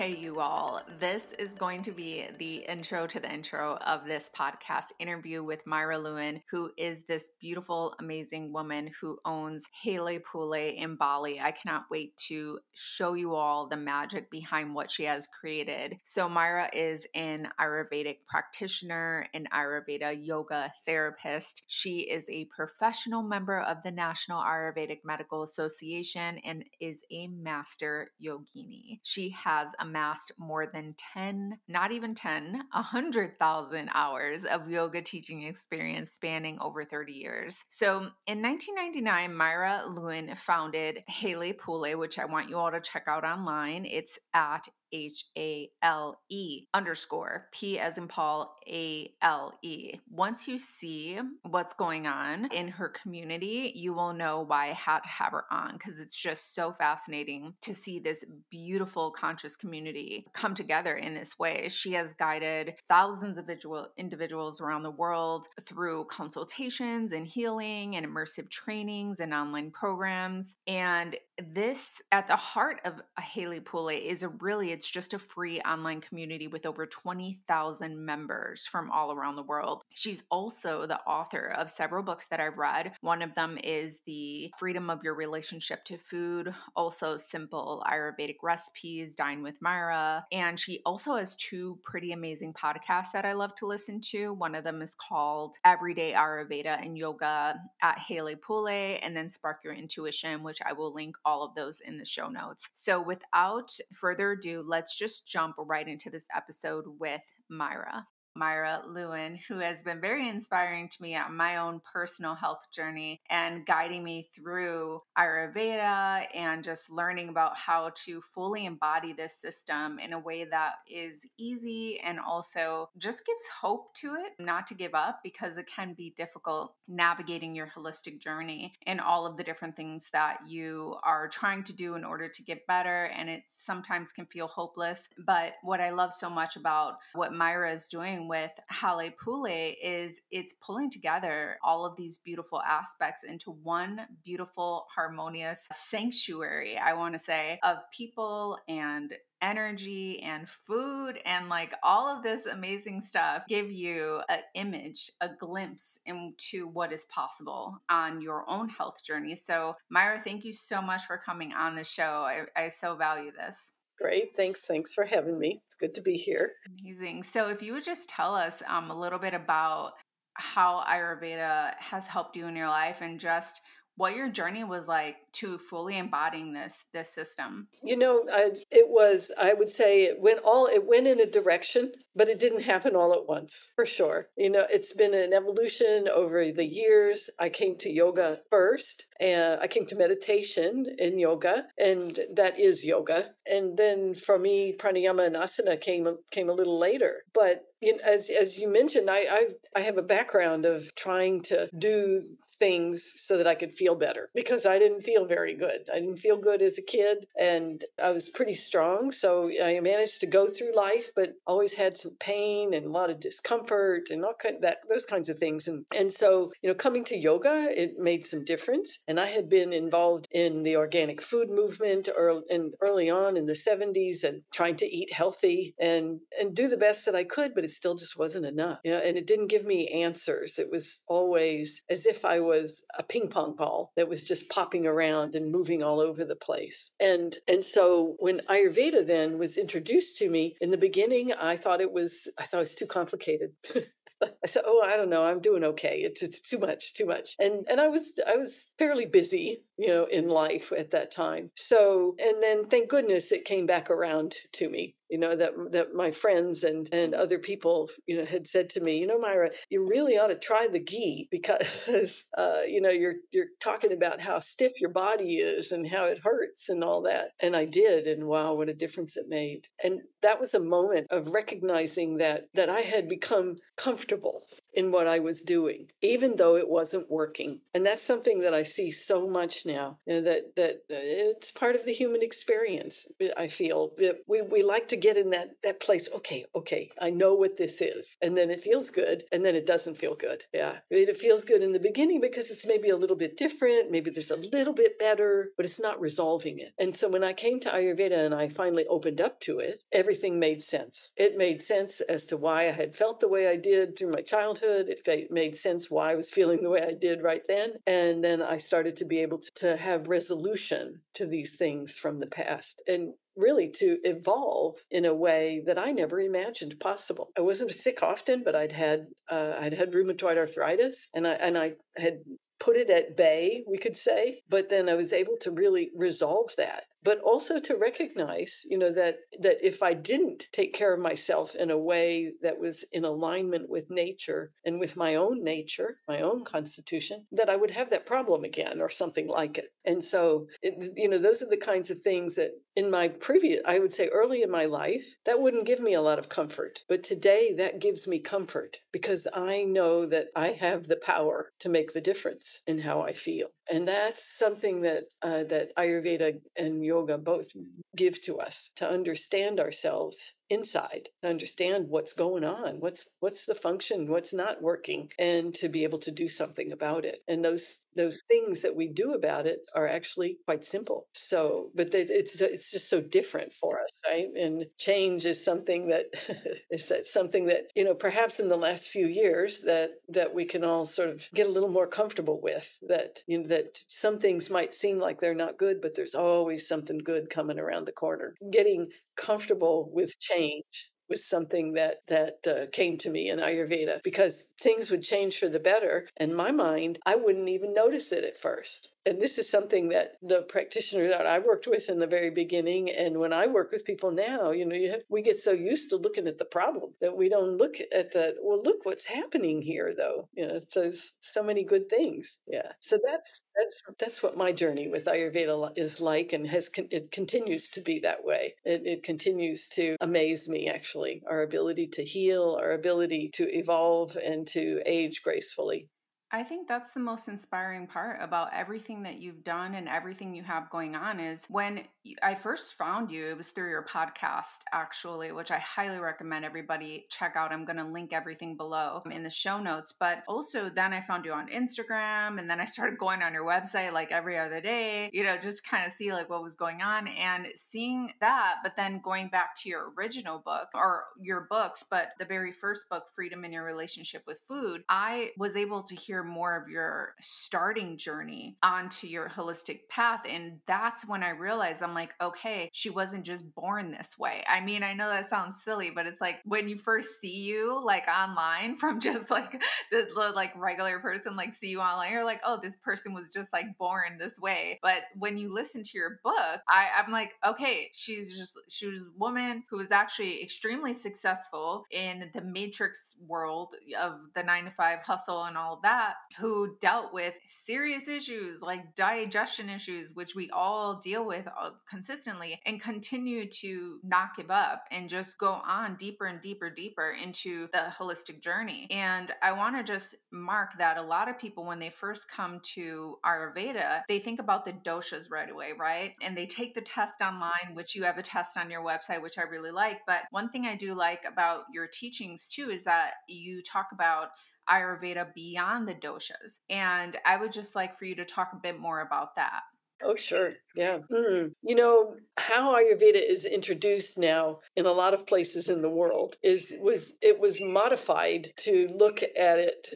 Okay, you all, this is going to be the intro to the intro of this podcast interview with Myra Lewin, who is this beautiful, amazing woman who owns Hale Pule in Bali. I cannot wait to show you all the magic behind what she has created. So, Myra is an Ayurvedic practitioner, an Ayurveda yoga therapist. She is a professional member of the National Ayurvedic Medical Association and is a master yogini. She has has amassed more than 10, not even 10, 100,000 hours of yoga teaching experience spanning over 30 years. So in 1999, Myra Lewin founded Hale Pule, which I want you all to check out online. It's at H A L E underscore P as in Paul A L E. Once you see what's going on in her community, you will know why I had to have her on because it's just so fascinating to see this beautiful conscious community come together in this way. She has guided thousands of individual, individuals around the world through consultations and healing and immersive trainings and online programs. And this, at the heart of Hale Pule, is a really it's just a free online community with over 20,000 members from all around the world. She's also the author of several books that I've read. One of them is The Freedom of Your Relationship to Food, also Simple Ayurvedic Recipes, Dine with Myra. And she also has two pretty amazing podcasts that I love to listen to. One of them is called Everyday Ayurveda and Yoga at Hale Pule, and then Spark Your Intuition, which I will link all of those in the show notes. So without further ado, let's just jump right into this episode with Myra. Myra Lewin, who has been very inspiring to me on my own personal health journey and guiding me through Ayurveda and just learning about how to fully embody this system in a way that is easy and also just gives hope to it, not to give up because it can be difficult navigating your holistic journey and all of the different things that you are trying to do in order to get better. And it sometimes can feel hopeless. But what I love so much about what Myra is doing with Hale Pule is it's pulling together all of these beautiful aspects into one beautiful, harmonious sanctuary, I want to say, of people and energy and food and like all of this amazing stuff give you an image, a glimpse into what is possible on your own health journey. So, Myra, thank you so much for coming on the show. I, I so value this. Great. Thanks. Thanks for having me. It's good to be here. Amazing. So, if you would just tell us um, a little bit about how Ayurveda has helped you in your life and just what your journey was like to fully embodying this this system. You know I, it was i would say it went all it went in a direction but it didn't happen all at once for sure. You know it's been an evolution over the years. I came to yoga first and i came to meditation in yoga and that is yoga. And then for me pranayama and asana came came a little later. But you know, as as you mentioned, I, I I have a background of trying to do things so that I could feel better because I didn't feel very good. I didn't feel good as a kid, and I was pretty strong. So I managed to go through life, but always had some pain and a lot of discomfort and all kind of that those kinds of things. And and so you know, coming to yoga, it made some difference. And I had been involved in the organic food movement early, and early on in the 70s and trying to eat healthy and and do the best that I could, but it still just wasn't enough. You know, and it didn't give me answers. It was always as if I was a ping pong ball that was just popping around and moving all over the place. And and so when Ayurveda then was introduced to me in the beginning, I thought it was I thought it was too complicated. I said, "Oh, I don't know. I'm doing okay. It's, it's too much, too much." And and I was I was fairly busy, you know, in life at that time. So, and then thank goodness it came back around to me you know that that my friends and and other people you know had said to me you know myra you really ought to try the ghee because uh, you know you're you're talking about how stiff your body is and how it hurts and all that. And i did and wow what a difference it made. And that was a moment of recognizing that that i had become comfortable in what I was doing, even though it wasn't working. And that's something that I see so much now. You know, that that uh, it's part of the human experience. I feel that we, we like to get in that that place. Okay, okay, I know what this is, and then it feels good, and then it doesn't feel good. Yeah, it feels good in the beginning because it's maybe a little bit different. Maybe there's a little bit better, but it's not resolving it. And so when I came to Ayurveda and I finally opened up to it, everything made sense. It made sense as to why I had felt the way I did through my childhood it made sense why I was feeling the way I did right then. And then I started to be able to, to have resolution to these things from the past. And really to evolve in a way that I never imagined possible. I wasn't sick often, but I'd had uh, I'd had rheumatoid arthritis, and I and I had put it at bay, we could say. But then I was able to really resolve that but also to recognize you know that that if i didn't take care of myself in a way that was in alignment with nature and with my own nature my own constitution that i would have that problem again or something like it. And so it, you know those are the kinds of things that in my previous i would say early in my life that wouldn't give me a lot of comfort. But today that gives me comfort because i know that i have the power to make the difference in how i feel and that's something that uh, that ayurveda and yoga both give to us to understand ourselves inside to understand what's going on what's what's the function what's not working and to be able to do something about it. And those those things that we do about it are actually quite simple. So but it's it's just so different for us right? And change is something that is that something that you know perhaps in the last few years that that we can all sort of get a little more comfortable with that you know that some things might seem like they're not good but there's always something good coming around the corner. Getting comfortable with change was something that that uh, came to me in ayurveda because things would change for the better in my mind i wouldn't even notice it at first and this is something that the practitioner that I worked with in the very beginning, and when I work with people now, you know, you have, we get so used to looking at the problem that we don't look at the well. Look what's happening here, though. You know, so so many good things. Yeah. So that's that's that's what my journey with Ayurveda is like, and has it continues to be that way. It, it continues to amaze me. Actually, our ability to heal, our ability to evolve, and to age gracefully. I think that's the most inspiring part about everything that you've done and everything you have going on is when I first found you, it was through your podcast, actually, which I highly recommend everybody check out. I'm going to link everything below in the show notes. But also, then I found you on Instagram and then I started going on your website like every other day, you know, just kind of see like what was going on and seeing that, but then going back to your original book or your books, but the very first book, Freedom in Your Relationship with Food, I was able to hear more of your starting journey onto your holistic path. And that's when I realized I'm like, okay, she wasn't just born this way. I mean, I know that sounds silly, but it's like when you first see you like online from just like the, the like regular person, like see you online, you're like, oh, this person was just like born this way. But when you listen to your book, I, I'm like, okay, she's just she was a woman who was actually extremely successful in the matrix world of the nine to five hustle and all of that that who dealt with serious issues like digestion issues, which we all deal with uh, consistently, and continue to not give up and just go on deeper and deeper, deeper into the holistic journey. And I want to just mark that a lot of people, when they first come to Ayurveda, they think about the doshas right away, right? And they take the test online, which you have a test on your website, which I really like. But one thing I do like about your teachings too is that you talk about Ayurveda beyond the doshas. And I would just like for you to talk a bit more about that. Oh, sure. Yeah. Mm. You know, how Ayurveda is introduced now in a lot of places in the world is was it was modified to look at it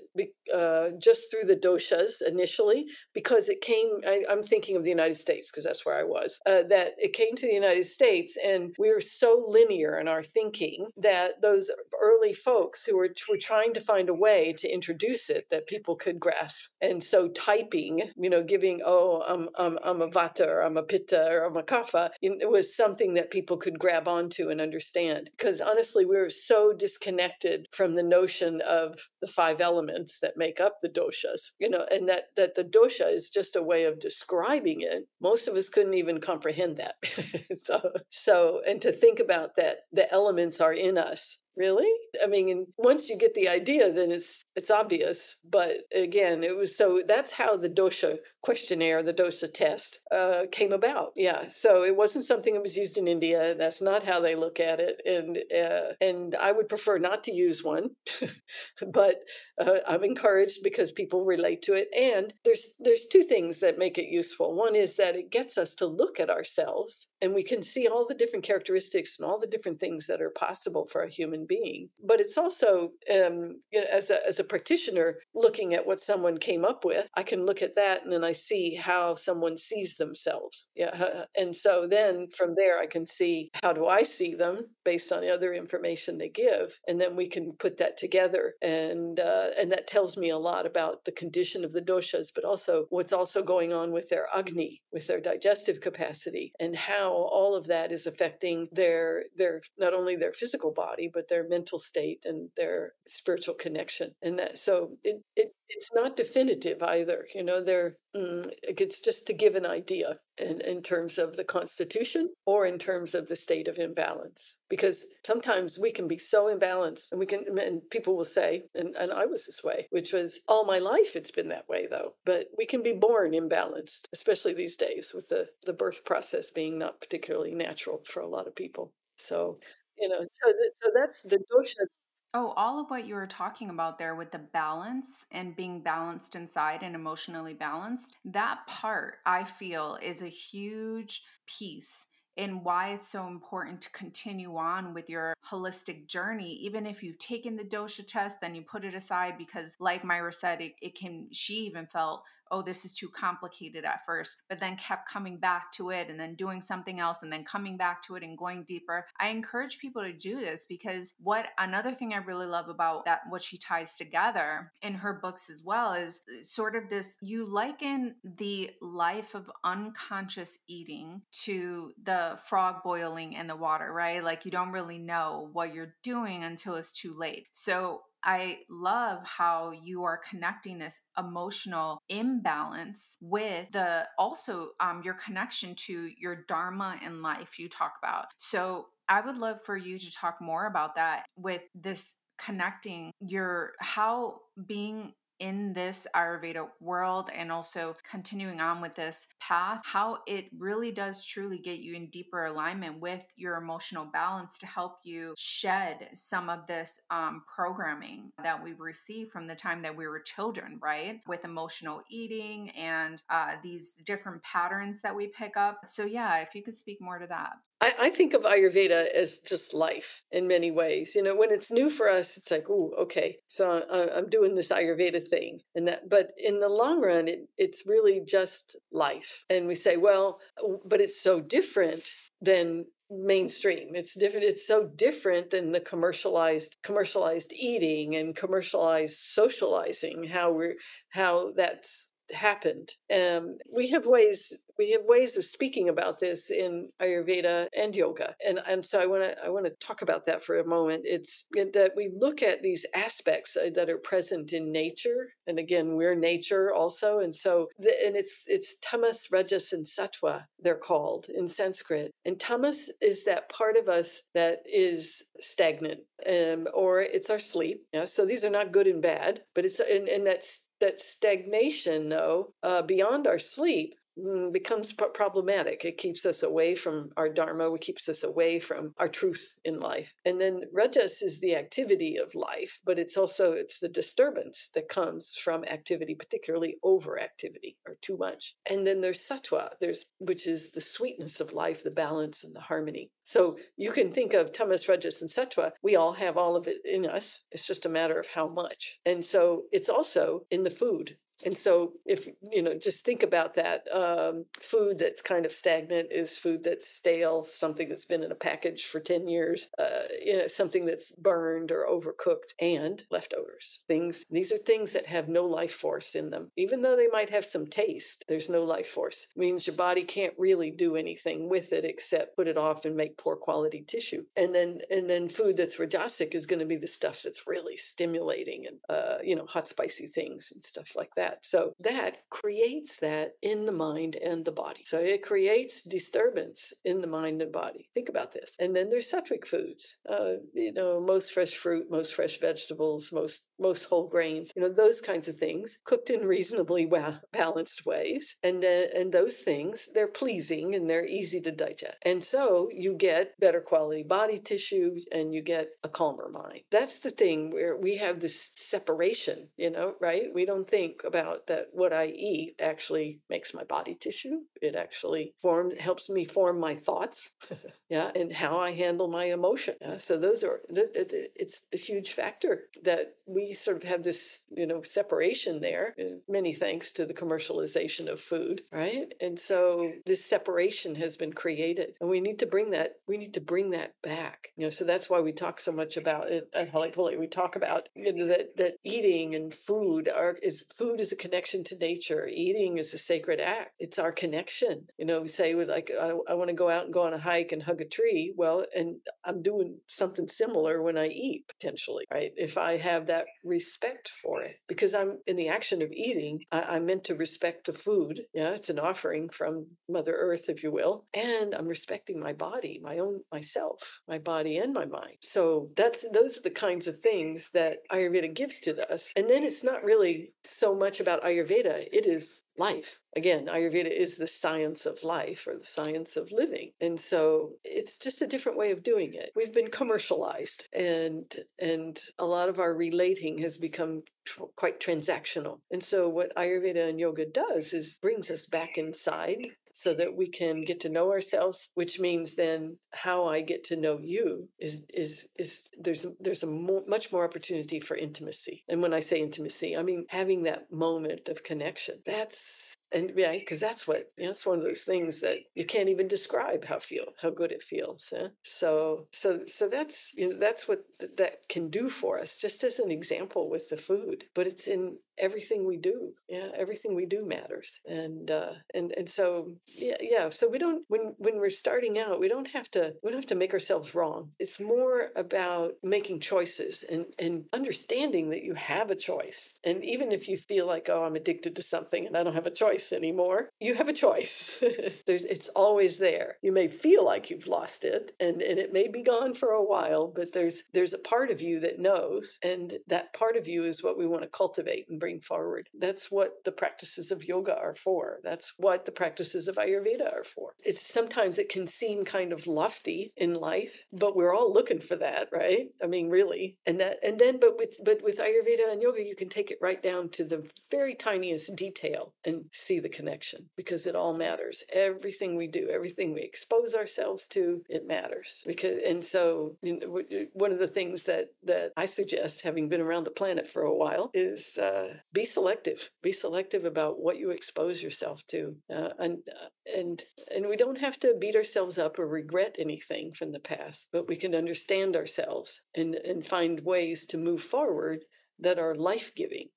uh, just through the doshas initially because it came. I, am thinking of the United States because that's where I was. Uh, that it came to the United States and we were so linear in our thinking that those early folks who were were trying to find a way to introduce it that people could grasp, and so typing, you know, giving oh, I'm I'm, I'm a vata or I'm a pitta or I'm a kapha, it was something that people could grab onto and understand. Because honestly, we were so disconnected from the notion of the five elements that make up the doshas, you know, and that that the dosha is just a way of describing it. Most of us couldn't even comprehend that. so so and to think about that the elements are in us really? I mean once you get the idea then it's it's obvious but again it was so that's how the dosha questionnaire the dosha test uh, came about yeah. So it wasn't something that was used in india that's not how they look at it and uh, and i would prefer not to use one but uh, i'm encouraged because people relate to it and there's there's two things that make it useful. One is that it gets us to look at ourselves and we can see all the different characteristics and all the different things that are possible for a human being. But it's also, um, you know, as a as a practitioner looking at what someone came up with, I can look at that and then I see how someone sees themselves. Yeah, and so then from there I can see how do I see them based on the other information they give, and then we can put that together, and uh, and that tells me a lot about the condition of the doshas, but also what's also going on with their agni, with their digestive capacity, and how all of that is affecting their their not only their physical body but their mental state and their spiritual connection. And that so it, it it's not definitive either you know they're mm, it's just to give an idea in, in terms of the constitution or in terms of the state of imbalance because sometimes we can be so imbalanced and we can and people will say and, and i was this way which was all my life it's been that way though but we can be born imbalanced especially these days with the the birth process being not particularly natural for a lot of people so you know, so th- so that's the dosha. Oh, all of what you were talking about there with the balance and being balanced inside and emotionally balanced, that part I feel is a huge piece in why it's so important to continue on with your holistic journey even if you've taken the dosha test then you put it aside because like myra said it, it can she even felt oh, this is too complicated at first, but then kept coming back to it and then doing something else and then coming back to it and going deeper. I encourage people to do this because what another thing I really love about that, what she ties together in her books as well, is uh, sort of this you liken the life of unconscious eating to the frog boiling in the water, right? Like you don't really know what you're doing until it's too late. So I love how you are connecting this emotional imbalance with the also um, your connection to your dharma in life you talk about. So I would love for you to talk more about that with this connecting your how being in this Ayurveda world and also continuing on with this path, how it really does truly get you in deeper alignment with your emotional balance to help you shed some of this um, programming that we received from the time that we were children, right? With emotional eating and uh, these different patterns that we pick up. So, yeah, if you could speak more to that. I, I, think of Ayurveda as just life in many ways. You know, when it's new for us, it's like, oh, okay, so I'm doing this Ayurveda thing, and that. But in the long run, it, it's really just life. And we say, well, but it's so different than mainstream it's different it's so different than the commercialized commercialized eating and commercialized socializing how we're how that's happened. Um, we have ways we have ways of speaking about this in Ayurveda and yoga, and and so I want to I want to talk about that for a moment. It's that we look at these aspects uh, that are present in nature, and again we're nature also, and so the, and it's it's tamas, rajas, and sattva they're called in Sanskrit, and tamas is that part of us that is stagnant, um, or it's our sleep. Yeah, so these are not good and bad, but it's and, and that's that stagnation though uh, beyond our sleep Mm, becomes problematic. It keeps us away from our dharma, it keeps us away from our truth in life. And then rajas is the activity of life, but it's also it's the disturbance that comes from activity, particularly overactivity or too much. And then there's sattva, there's which is the sweetness of life, the balance and the harmony. So you can think of tamas, rajas, and sattva. We all have all of it in us. It's just a matter of how much. And so it's also in the food and so, if you know, just think about that. Um, food that's kind of stagnant is food that's stale, something that's been in a package for 10 years, uh, you know, something that's burned or overcooked, and leftovers. Things, these are things that have no life force in them. Even though they might have some taste, there's no life force. It means your body can't really do anything with it except put it off and make poor quality tissue. And then, and then food that's rajasic is going to be the stuff that's really stimulating and, uh, you know, hot, spicy things and stuff like that that. So that creates that in the mind and the body. So it creates disturbance in the mind and body. Think about this. And then there's sattvic foods. Uh, you know, most fresh fruit, most fresh vegetables, most most whole grains, you know, those kinds of things cooked in reasonably well balanced ways. And then, and those things, they're pleasing and they're easy to digest. And so you get better quality body tissue and you get a calmer mind. That's the thing where we have this separation, you know, right? We don't think about that what I eat actually makes my body tissue. It actually forms, helps me form my thoughts, yeah, and how I handle my emotion. Yeah? So those are it's a huge factor that we sort of have this you know separation there. Many thanks to the commercialization of food, right? And so this separation has been created, and we need to bring that we need to bring that back. You know, so that's why we talk so much about it at Holy We talk about you know, that that eating and food are is food is a connection to nature. Eating is a sacred act. It's our connection. You know, we say like I, I want to go out and go on a hike and hug a tree. Well, and I'm doing something similar when I eat potentially, right? If I have that respect for it, because I'm in the action of eating, I, I'm meant to respect the food. Yeah, it's an offering from Mother Earth, if you will, and I'm respecting my body, my own myself, my body and my mind. So that's those are the kinds of things that Ayurveda gives to us. And then it's not really so much about Ayurveda, it is life. Again, Ayurveda is the science of life or the science of living. And so it's just a different way of doing it. We've been commercialized and and a lot of our relating has become tr- quite transactional. And so what Ayurveda and yoga does is brings us back inside so that we can get to know ourselves which means then how i get to know you is is is there's there's a much more opportunity for intimacy. And when i say intimacy i mean having that moment of connection. That's and yeah, because that's what you know, it's one of those things that you can't even describe how feel how good it feels. So so so that's you know that's what th- that can do for us. Just as an example with the food, but it's in everything we do. Yeah, everything we do matters, and uh, and and so yeah yeah. So we don't when when we're starting out, we don't have to we don't have to make ourselves wrong. It's more about making choices and and understanding that you have a choice. And even if you feel like oh I'm addicted to something and I don't have a choice choice anymore. You have a choice. It's always there. You may feel like you've lost it and, and it may be gone for a while, but there's there's a part of you that knows, and that part of you is what we want to cultivate and bring forward. That's what the practices of yoga are for. That's what the practices of Ayurveda are for. It's sometimes it can seem kind of lofty in life, but we're all looking for that, right? I mean, really. And that and then but with but with Ayurveda and yoga, you can take it right down to the very tiniest detail and see see the connection because it all matters. Everything we do, everything we expose ourselves to, it matters. Because and so you know, one of the things that that I suggest, having been around the planet for a while, is uh, be selective. Be selective about what you expose yourself to, uh, and uh, and and we don't have to beat ourselves up or regret anything from the past, but we can understand ourselves and and find ways to move forward that are life giving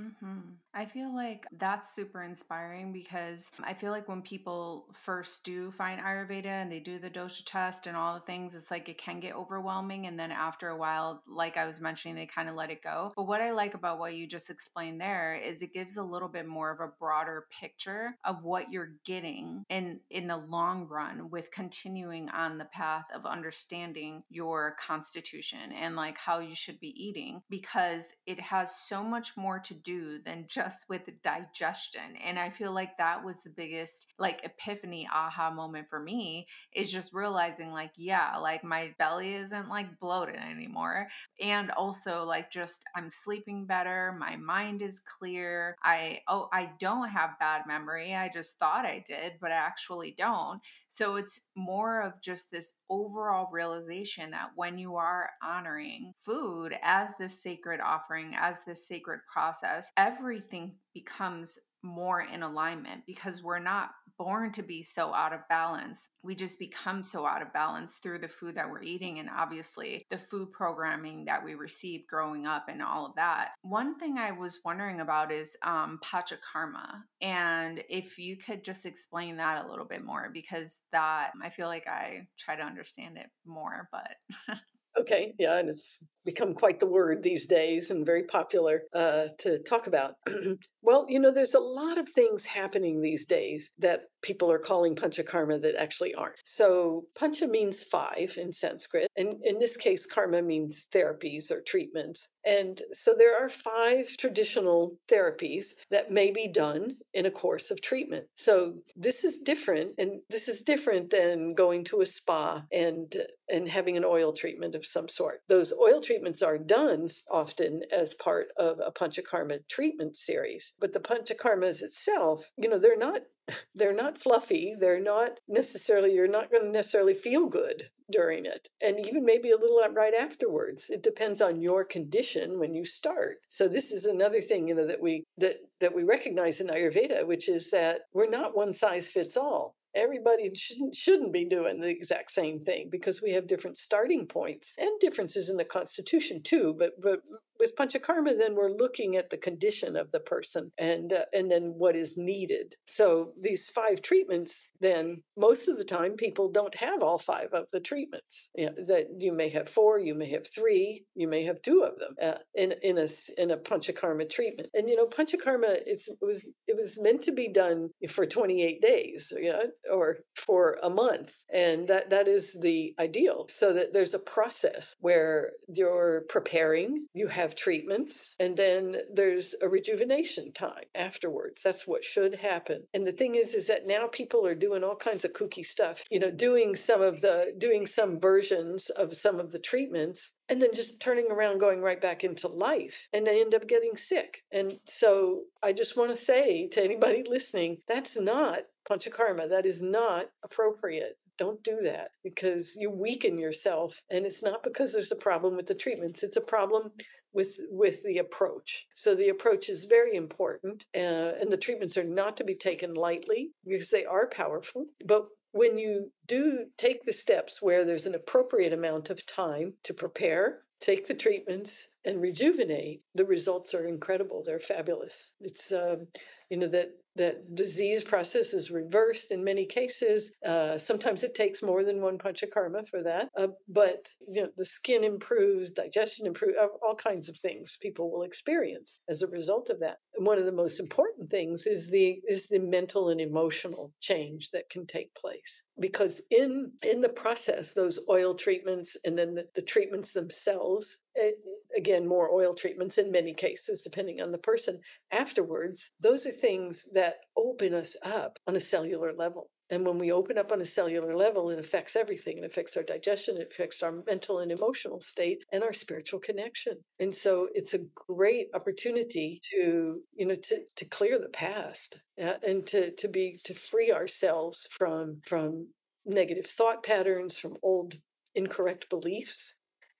Mm-hmm. I feel like that's super inspiring because I feel like when people first do find Ayurveda and they do the dosha test and all the things, it's like it can get overwhelming. And then after a while, like I was mentioning, they kind of let it go. But what I like about what you just explained there is it gives a little bit more of a broader picture of what you're getting in in the long run with continuing on the path of understanding your constitution and like how you should be eating because it has so much more to do than just with digestion. And I feel like that was the biggest like epiphany aha moment for me is just realizing like, yeah, like my belly isn't like bloated anymore. And also like just I'm sleeping better, my mind is clear. I oh, I don't have bad memory. I just thought I did, but I actually don't. So it's more of just this overall realization that when you are honoring food as this sacred offering, as this sacred process, everything becomes more in alignment because we're not born to be so out of balance. We just become so out of balance through the food that we're eating and obviously the food programming that we received growing up and all of that. One thing I was wondering about is um, Panchakarma. And if you could just explain that a little bit more because that I feel like I try to understand it more, but. Okay, yeah, and it's become quite the word these days and very popular uh, to talk about. well, you know, there's a lot of things happening these days that people are calling panchakarma that actually aren't. So, pancha means five in Sanskrit, and in this case, karma means therapies or treatments. And so, there are five traditional therapies that may be done in a course of treatment. So, this is different, and this is different than going to a spa and and having an oil treatment of some sort. Those oil treatments are done often as part of a panchakarma treatment series but the panchakarmas itself you know they're not they're not fluffy they're not necessarily you're not going to necessarily feel good during it and even maybe a little right afterwards. It depends on your condition when you start. So this is another thing you know that we that that we recognize in ayurveda which is that we're not one size fits all. Everybody shouldn't, shouldn't be doing the exact same thing because we have different starting points and differences in the constitution too but but with panchakarma then we're looking at the condition of the person and uh, and then what is needed. So these five treatments then most of the time people don't have all five of the treatments. You know, that you may have four you may have three you may have two of them uh, in in a in a panchakarma treatment. And you know panchakarma it's, it was it was meant to be done for 28 days you know, or for a month. And that that is the ideal. So that there's a process where you're preparing you have have treatments, and then there's a rejuvenation time afterwards. That's what should happen. And the thing is, is that now people are doing all kinds of kooky stuff. You know, doing some of the doing some versions of some of the treatments and then just turning around going right back into life and they end up getting sick and so i just want to say to anybody listening that's not panchakarma that is not appropriate don't do that because you weaken yourself and it's not because there's a problem with the treatments it's a problem with with the approach. So the approach is very important, uh, and the treatments are not to be taken lightly because they are powerful. But when you do take the steps where there's an appropriate amount of time to prepare, take the treatments, and rejuvenate, the results are incredible. They're fabulous. It's um, you know that that disease process is reversed in many cases. Uh, sometimes it takes more than one panchakarma for that, uh, but you know the skin improves, digestion improves, all kinds of things people will experience as a result of that. One of the most important things is the is the mental and emotional change that can take place because in in the process, those oil treatments and then the, the treatments themselves it, again, more oil treatments in many cases, depending on the person afterwards, those are things that open us up on a cellular level. And when we open up on a cellular level, it affects everything. It affects our digestion, it affects our mental and emotional state and our spiritual connection. And so it's a great opportunity to, you know, to, to clear the past uh, and to, to be, to free ourselves from, from negative thought patterns, from old incorrect beliefs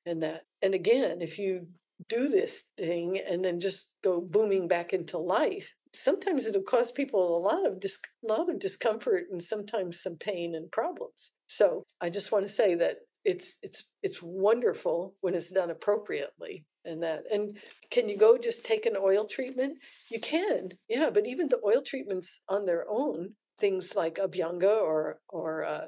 and that. And again, if you do this thing and then just go booming back into life, sometimes it'll cause people a lot of dis- lot of discomfort and sometimes some pain and problems. So I just want to say that it's it's it's wonderful when it's done appropriately and that. And can you go just take an oil treatment? You can, yeah. But even the oil treatments on their own things like Abhyanga or or uh,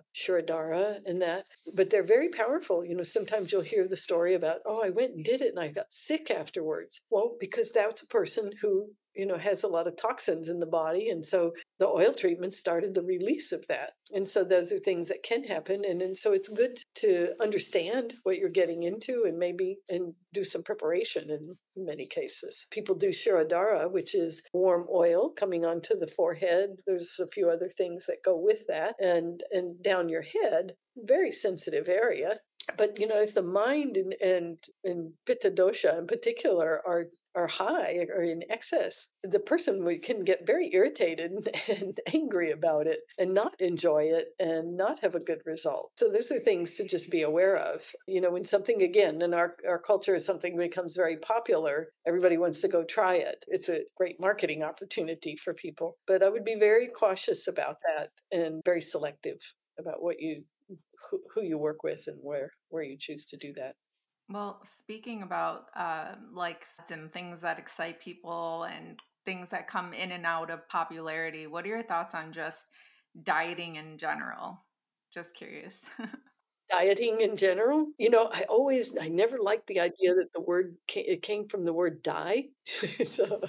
and that, but they're very powerful. You know, sometimes you'll hear the story about, oh, I went and did it and I got sick afterwards. Well, because that's a person who you know has a lot of toxins in the body and so the oil treatment started the release of that. And so those are things that can happen and, and so it's good to understand what you're getting into and maybe and do some preparation in many cases. People do shirodhara which is warm oil coming onto the forehead. There's a few other things that go with that and and down your head very sensitive area. But you know if the mind and and, and pitta dosha in particular are are high or in excess, the person can get very irritated and angry about it and not enjoy it and not have a good result. So those are things to just be aware of. You know, when something again in our, our culture something becomes very popular, everybody wants to go try it. It's a great marketing opportunity for people. But I would be very cautious about that and very selective about what you who, who you work with and where where you choose to do that. Well, speaking about uh, like and things that excite people and things that come in and out of popularity, what are your thoughts on just dieting in general? Just curious. dieting in general you know i always i never liked the idea that the word came, it came from the word die so,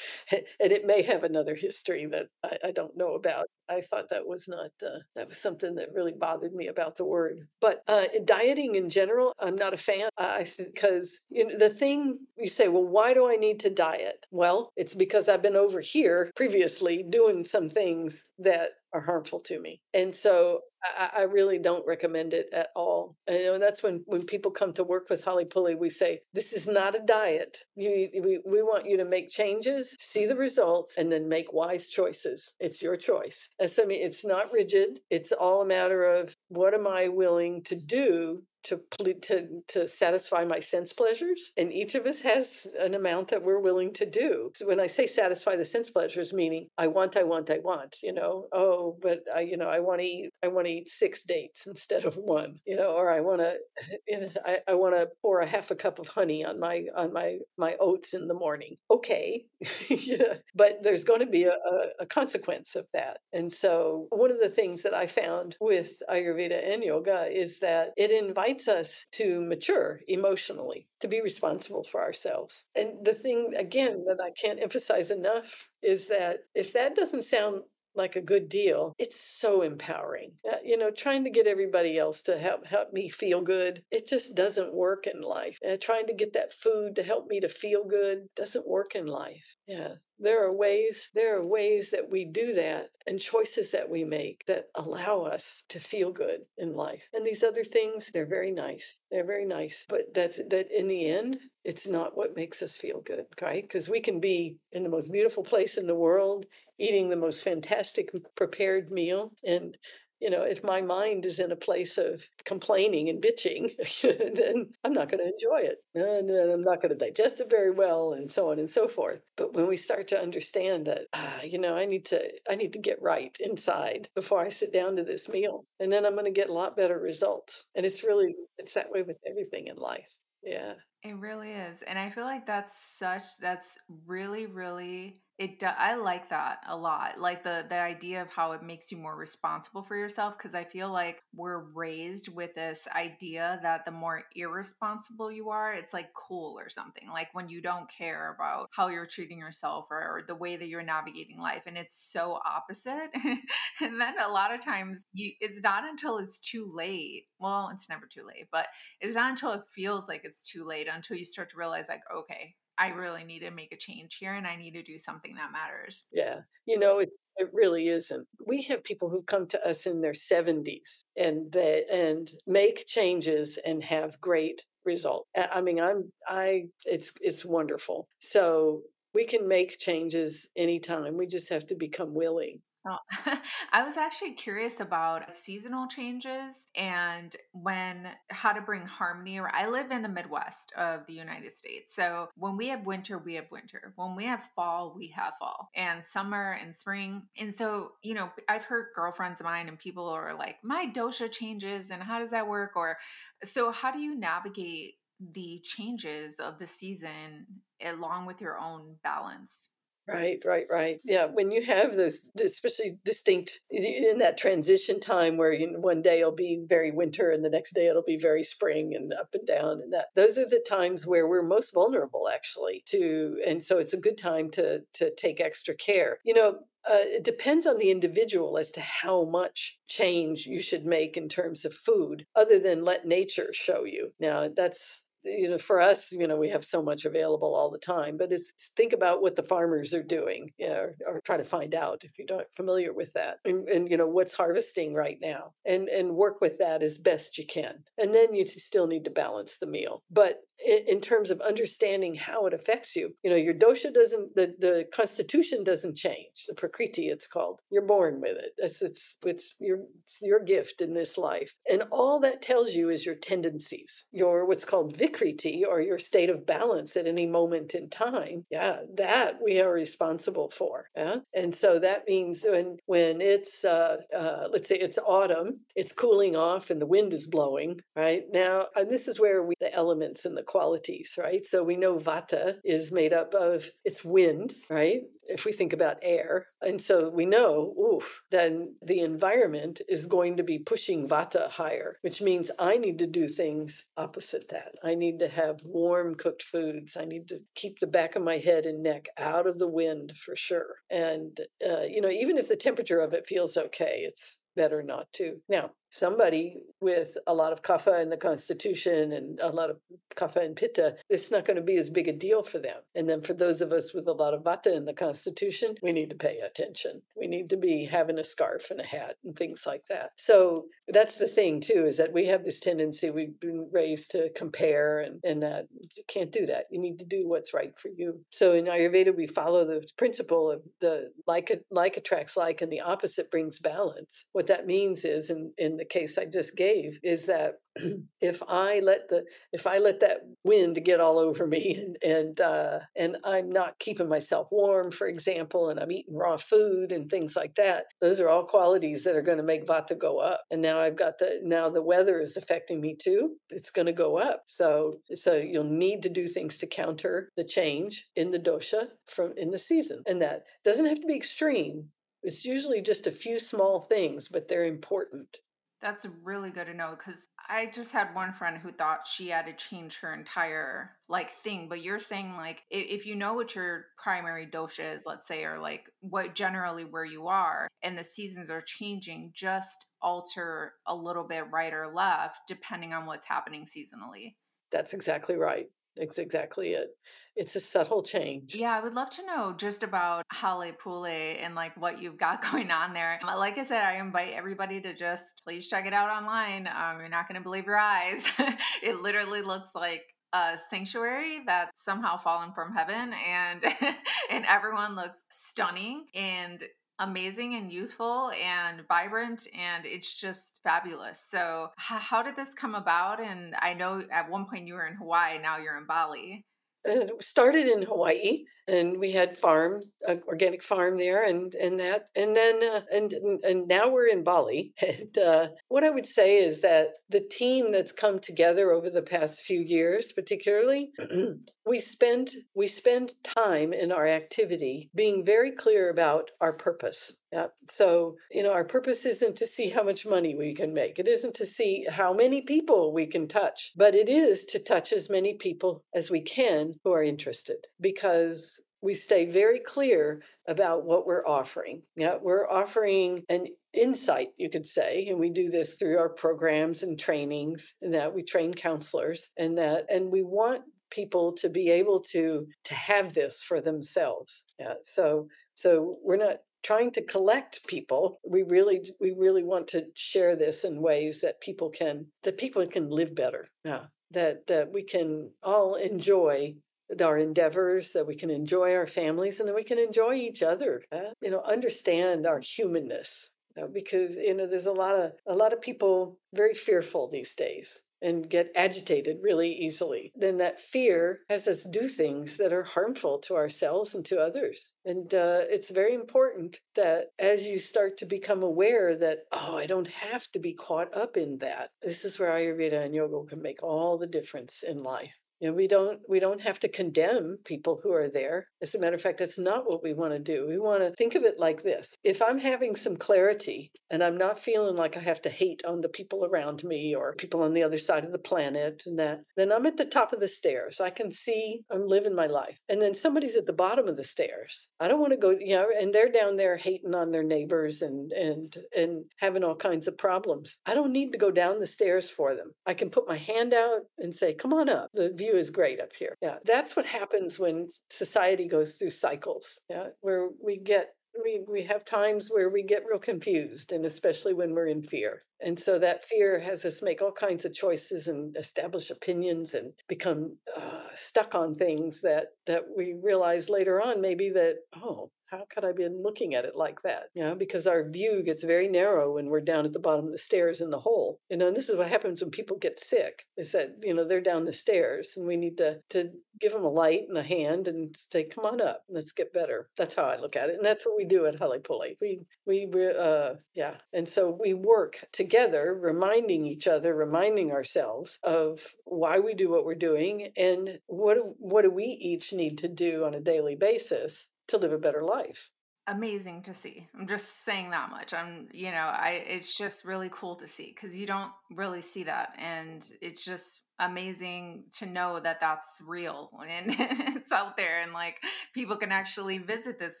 and it may have another history that I, I, don't know about. I thought that was not uh, that was something that really bothered me about the word. But uh, dieting in general i'm not a fan i because you know, the thing you say well why do i need to diet? Well it's because i've been over here previously doing some things that are harmful to me. And so I, I, really don't recommend it at all. And you know, that's when, when people come to work with Hale Pule, we say, this is not a diet. You, we, we want you to make changes, see the results, and then make wise choices. It's your choice. And so I mean, it's not rigid. It's all a matter of what am I willing to do to to to satisfy my sense pleasures and each of us has an amount that we're willing to do so when i say satisfy the sense pleasures meaning i want i want i want you know oh but i you know i want to eat i want to eat six dates instead of one you know or i want to you know, i, I want to pour a half a cup of honey on my on my my oats in the morning okay yeah. but there's going to be a, a consequence of that and so one of the things that i found with ayurveda and yoga is that it invites invites us to mature emotionally, to be responsible for ourselves. And the thing, again, that I can't emphasize enough is that if that doesn't sound like a good deal it's so empowering. Uh, you know trying to get everybody else to help help me feel good it just doesn't work in life. Uh, trying to get that food to help me to feel good doesn't work in life. Yeah there are ways there are ways that we do that and choices that we make that allow us to feel good in life. And these other things they're very nice they're very nice but that's that in the end it's not what makes us feel good right? Because we can be in the most beautiful place in the world eating the most fantastic prepared meal and you know, if my mind is in a place of complaining and bitching, then I'm not going to enjoy it. And I'm not going to digest it very well and so on and so forth. But when we start to understand that, ah, you know, I need to, I need to get right inside before I sit down to this meal. And then I'm going to get a lot better results. And it's really, it's that way with everything in life. Yeah. It really is. And I feel like that's such, that's really, really it do, I like that a lot. Like the the idea of how it makes you more responsible for yourself because I feel like we're raised with this idea that the more irresponsible you are, it's like cool or something. Like when you don't care about how you're treating yourself or, or the way that you're navigating life and it's so opposite. and then a lot of times you it's not until it's too late. Well, it's never too late, but it's not until it feels like it's too late until you start to realize like okay, I really need to make a change here and I need to do something that matters. Yeah. You know, it's it really isn't. We have people who come to us in their 70s and they and make changes and have great results. I mean, I'm I it's it's wonderful. So we can make changes anytime. We just have to become willing. Oh, I was actually curious about seasonal changes and when how to bring harmony. I live in the Midwest of the United States. So when we have winter, we have winter. When we have fall, we have fall and summer and spring. And so, you know, I've heard girlfriends of mine and people are like, my dosha changes and how does that work? Or so how do you navigate the changes of the season along with your own balance. Right, right, right. Yeah, when you have those, especially distinct in that transition time where you, one day it'll be very winter and the next day it'll be very spring and up and down, and that those are the times where we're most vulnerable, actually. To and so it's a good time to to take extra care. You know, uh, it depends on the individual as to how much change you should make in terms of food, other than let nature show you. Now, that's you know for us you know we have so much available all the time but it's think about what the farmers are doing you know or try to find out if you're not familiar with that and, and you know what's harvesting right now and and work with that as best you can and then you still need to balance the meal but in terms of understanding how it affects you. You know, your dosha doesn't, the, the constitution doesn't change. The prakriti, it's called. You're born with it. It's, it's, it's, your, it's your gift in this life. And all that tells you is your tendencies, your what's called vikriti, or your state of balance at any moment in time. Yeah, that we are responsible for. Yeah? And so that means when, when it's, uh, uh, let's say it's autumn, it's cooling off and the wind is blowing, right? Now, and this is where we, the elements and the qualities, right? So we know vata is made up of it's wind, right? If we think about air. And so we know, oof, then the environment is going to be pushing vata higher, which means I need to do things opposite that. I need to have warm cooked foods. I need to keep the back of my head and neck out of the wind for sure. And, uh, you know, even if the temperature of it feels okay, it's better not to. Now, somebody with a lot of kapha in the constitution and a lot of kapha and pitta, it's not going to be as big a deal for them. And then for those of us with a lot of vata in the constitution, we need to pay attention. We need to be having a scarf and a hat and things like that. So that's the thing too, is that we have this tendency, we've been raised to compare and, and that you can't do that. You need to do what's right for you. So in Ayurveda, we follow the principle of the like, like attracts like and the opposite brings balance. What that means is in, in the case I just gave is that if I let the if I let that wind get all over me and and uh, and I'm not keeping myself warm, for example, and I'm eating raw food and things like that, those are all qualities that are going to make vata go up. And now I've got the now the weather is affecting me too. It's going to go up. So so you'll need to do things to counter the change in the dosha from in the season, and that doesn't have to be extreme. It's usually just a few small things, but they're important. That's really good to know because I just had one friend who thought she had to change her entire like thing. But you're saying like if, if you know what your primary dosha is, let's say, or like what generally where you are, and the seasons are changing, just alter a little bit right or left depending on what's happening seasonally. That's exactly right. That's exactly it. It's a subtle change. Yeah, I would love to know just about Hale Pule and like what you've got going on there. Like I said, I invite everybody to just please check it out online. Um, you're not going to believe your eyes. it literally looks like a sanctuary that's somehow fallen from heaven and and everyone looks stunning and amazing and youthful and vibrant and it's just fabulous. So how did this come about? And i know at one point you were in hawaii now you're in bali it started in Hawaii, and we had farm, an organic farm there, and and that, and then uh, and and now we're in Bali. And uh, what I would say is that the team that's come together over the past few years, particularly, we spend we spend time in our activity being very clear about our purpose. Yeah. So, you know, our purpose isn't to see how much money we can make. It isn't to see how many people we can touch, but it is to touch as many people as we can who are interested because we stay very clear about what we're offering. Yeah, we're offering an insight, you could say, and we do this through our programs and trainings, and that we train counselors, and that, and we want people to be able to to have this for themselves. Yeah, so so we're not trying to collect people we really we really want to share this in ways that people can that people can live better. Yeah. That that we can all enjoy our endeavors that we can enjoy our families and that we can enjoy each other uh, you know understand our humanness because you know there's a lot of a lot of people very fearful these days and get agitated really easily, then that fear has us do things that are harmful to ourselves and to others. And uh, it's very important that as you start to become aware that, oh, I don't have to be caught up in that, this is where Ayurveda and yoga can make all the difference in life. You know, we don't we don't have to condemn people who are there. As a matter of fact, that's not what we want to do. We want to think of it like this. If I'm having some clarity and I'm not feeling like I have to hate on the people around me or people on the other side of the planet and that, then I'm at the top of the stairs. I can see I'm living my life. And then somebody's at the bottom of the stairs. I don't want to go, you know, and they're down there hating on their neighbors and and and having all kinds of problems. I don't need to go down the stairs for them. I can put my hand out and say, "Come on up. The view is great up here." Yeah, that's what happens when society goes through cycles. Yeah, where we get we we have times where we get real confused and especially when we're in fear and so that fear has us make all kinds of choices and establish opinions and become uh, stuck on things that that we realize later on maybe that oh how could I be looking at it like that? You know, because our view gets very narrow when we're down at the bottom of the stairs in the hole. You know, and this is what happens when people get sick. Is that you know they're down the stairs, and we need to to give them a light and a hand and say, "Come on up, let's get better." That's how I look at it, and that's what we do at Hale Pule. We we uh yeah, and so we work together, reminding each other, reminding ourselves of why we do what we're doing, and what what do we each need to do on a daily basis to live a better life. Amazing to see. I'm just saying that much. I'm you know i it's just really cool to see because you don't really see that and it's just amazing to know that that's real and it's out there and like people can actually visit this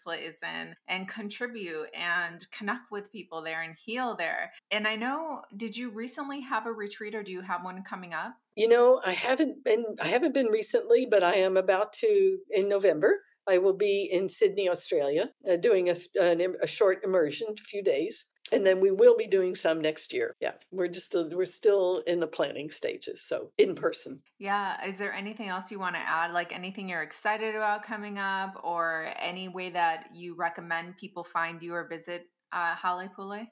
place and and contribute and connect with people there and heal there. And i know did you recently have a retreat or do you have one coming up? You know i haven't been i haven't been recently but i am about to in november I will be in Sydney, Australia, uh, doing a, an, a short immersion, a few days, and then we will be doing some next year. Yeah, we're just still, we're still in the planning stages, so in person. Yeah, is there anything else you want to add? Like anything you're excited about coming up, or any way that you recommend people find you or visit uh, Hale Pule?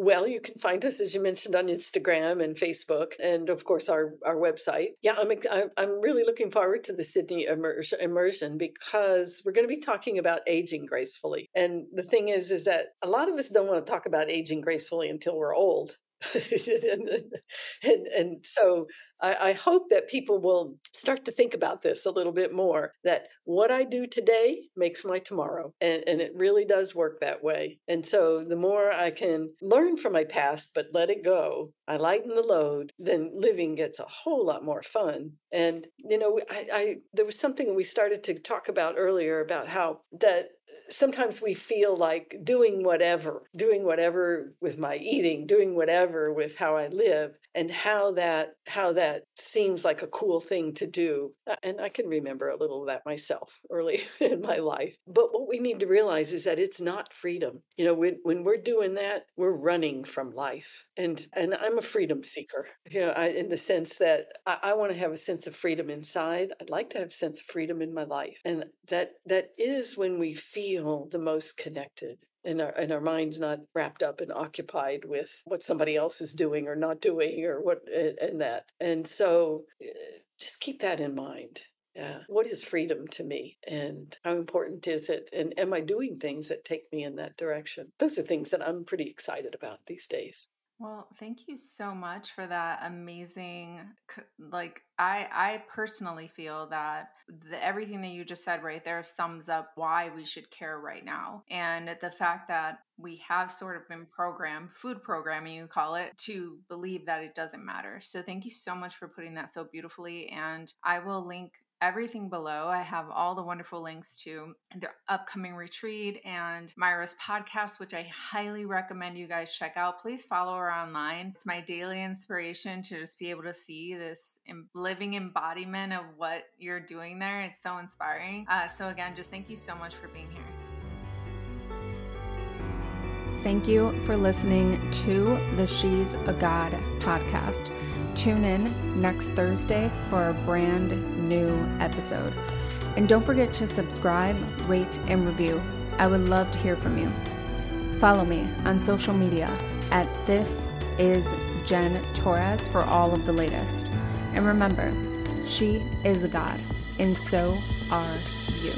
Well, you can find us, as you mentioned, on Instagram and Facebook, and of course our our website. Yeah, I'm I'm really looking forward to the Sydney immersion because we're going to be talking about aging gracefully. And the thing is, is that a lot of us don't want to talk about aging gracefully until we're old. And, and, and, so I, I, hope that people will start to think about this a little bit more that what I do today makes my tomorrow. And, and it really does work that way. And so the more I can learn from my past, but let it go, I lighten the load, then living gets a whole lot more fun. And, you know, I, I there was something we started to talk about earlier about how that sometimes we feel like doing whatever, doing whatever with my eating, doing whatever with how I live, and how that how that seems like a cool thing to do. Uh, and I can remember a little of that myself early in my life. But what we need to realize is that it's not freedom. You know, when when we're doing that, we're running from life. And and I'm a freedom seeker. You know, I, in the sense that I, I want to have a sense of freedom inside. I'd like to have a sense of freedom in my life, and that that is when we feel feel the most connected and our, and our mind's not wrapped up and occupied with what somebody else is doing or not doing or what and that. And so eh, just keep that in mind. Yeah what is freedom to me and how important is it? And am i doing things that take me in that direction? Those are things that i'm pretty excited about these days well, thank you so much for that amazing like I I personally feel that the, everything that you just said right there sums up why we should care right now. And the fact that we have sort of been programmed, food programming you call it, to believe that it doesn't matter. So thank you so much for putting that so beautifully and I will link everything below. I have all the wonderful links to the upcoming retreat and Myra's podcast, which I highly recommend you guys check out. Please follow her online. It's my daily inspiration to just be able to see this living embodiment of what you're doing there. It's so inspiring. Uh, so, again, just thank you so much for being here. Thank you for listening to the She's a God podcast. Tune in next Thursday for a brand new episode. And don't forget to subscribe, rate, and review. I would love to hear from you. Follow me on social media at This Is Jen Torres for all of the latest. And remember, she is a God, and so are you.